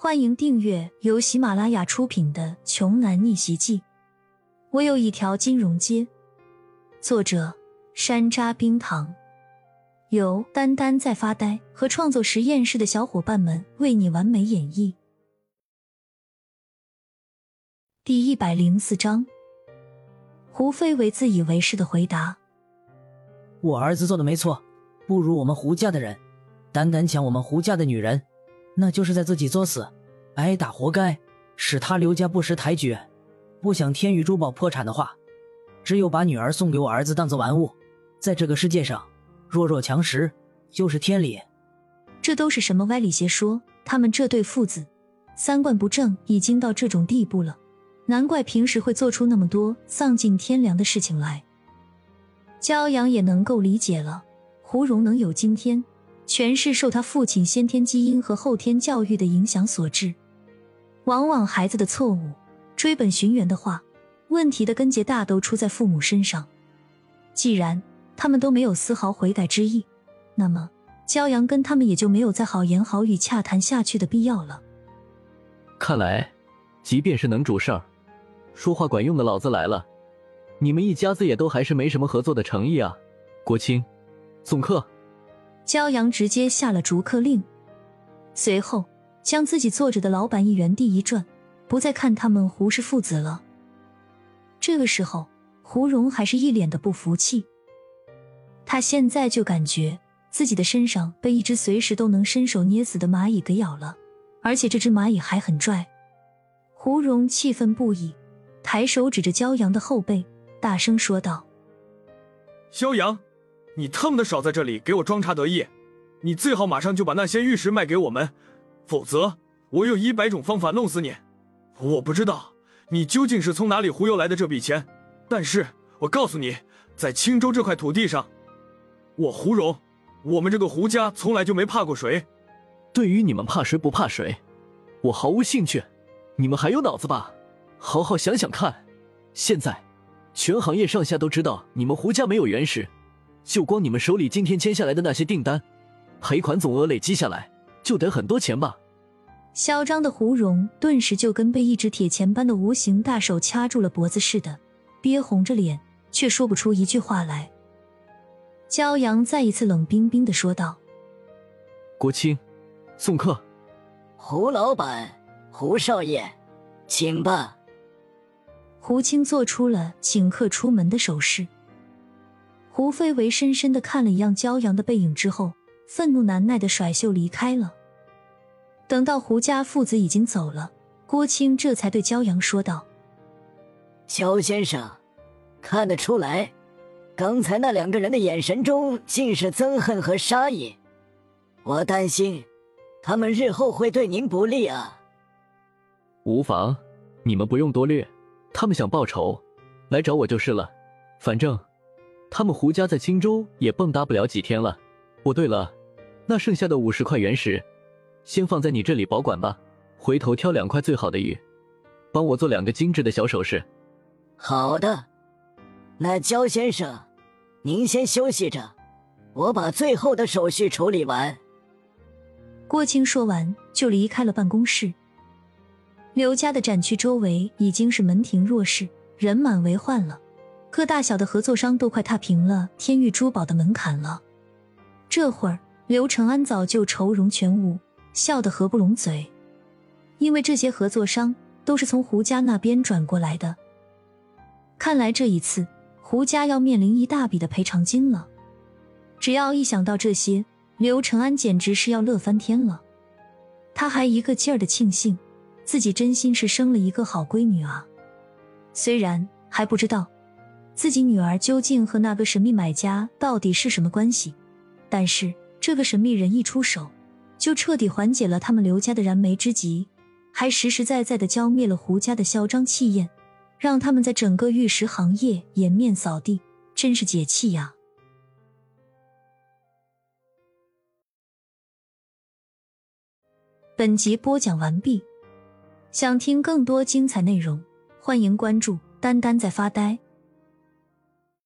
欢迎订阅由喜马拉雅出品的《穷男逆袭记》。我有一条金融街。作者：山楂冰糖，由丹丹在发呆和创作实验室的小伙伴们为你完美演绎。第一百零四章，胡飞为自以为是的回答：“我儿子做的没错，不如我们胡家的人，胆敢抢我们胡家的女人。”那就是在自己作死，挨打活该。使他刘家不识抬举，不想天宇珠宝破产的话，只有把女儿送给我儿子当做玩物。在这个世界上，弱肉强食就是天理。这都是什么歪理邪说？他们这对父子三观不正，已经到这种地步了，难怪平时会做出那么多丧尽天良的事情来。骄阳也能够理解了，胡蓉能有今天。全是受他父亲先天基因和后天教育的影响所致。往往孩子的错误，追本寻源的话，问题的根结大都出在父母身上。既然他们都没有丝毫悔改之意，那么骄阳跟他们也就没有再好言好语洽谈下去的必要了。看来，即便是能主事儿、说话管用的老子来了，你们一家子也都还是没什么合作的诚意啊！国清，送客。骄阳直接下了逐客令，随后将自己坐着的老板一原地一转，不再看他们胡氏父子了。这个时候，胡蓉还是一脸的不服气。他现在就感觉自己的身上被一只随时都能伸手捏死的蚂蚁给咬了，而且这只蚂蚁还很拽。胡蓉气愤不已，抬手指着骄阳的后背，大声说道：“骄阳！”你他妈的少在这里给我装叉得意！你最好马上就把那些玉石卖给我们，否则我有一百种方法弄死你！我不知道你究竟是从哪里忽悠来的这笔钱，但是我告诉你，在青州这块土地上，我胡蓉，我们这个胡家从来就没怕过谁。对于你们怕谁不怕谁，我毫无兴趣。你们还有脑子吧？好好想想看。现在，全行业上下都知道你们胡家没有原石。就光你们手里今天签下来的那些订单，赔款总额累积下来就得很多钱吧？嚣张的胡蓉顿时就跟被一只铁钳般的无形大手掐住了脖子似的，憋红着脸，却说不出一句话来。骄阳再一次冷冰冰的说道：“国清，送客。”胡老板，胡少爷，请吧。胡青做出了请客出门的手势。胡飞为深深的看了一样骄阳的背影之后，愤怒难耐的甩袖离开了。等到胡家父子已经走了，郭青这才对骄阳说道：“焦先生，看得出来，刚才那两个人的眼神中尽是憎恨和杀意，我担心他们日后会对您不利啊。”无妨，你们不用多虑，他们想报仇，来找我就是了，反正。他们胡家在青州也蹦跶不了几天了。哦，对了，那剩下的五十块原石，先放在你这里保管吧。回头挑两块最好的玉，帮我做两个精致的小首饰。好的，那焦先生，您先休息着，我把最后的手续处理完。郭青说完就离开了办公室。刘家的展区周围已经是门庭若市，人满为患了。各大小的合作商都快踏平了天域珠宝的门槛了。这会儿，刘承安早就愁容全无，笑得合不拢嘴，因为这些合作商都是从胡家那边转过来的。看来这一次，胡家要面临一大笔的赔偿金了。只要一想到这些，刘承安简直是要乐翻天了。他还一个劲儿的庆幸，自己真心是生了一个好闺女啊。虽然还不知道。自己女儿究竟和那个神秘买家到底是什么关系？但是这个神秘人一出手，就彻底缓解了他们刘家的燃眉之急，还实实在在的浇灭了胡家的嚣张气焰，让他们在整个玉石行业颜面扫地，真是解气呀！本集播讲完毕，想听更多精彩内容，欢迎关注“丹丹在发呆”。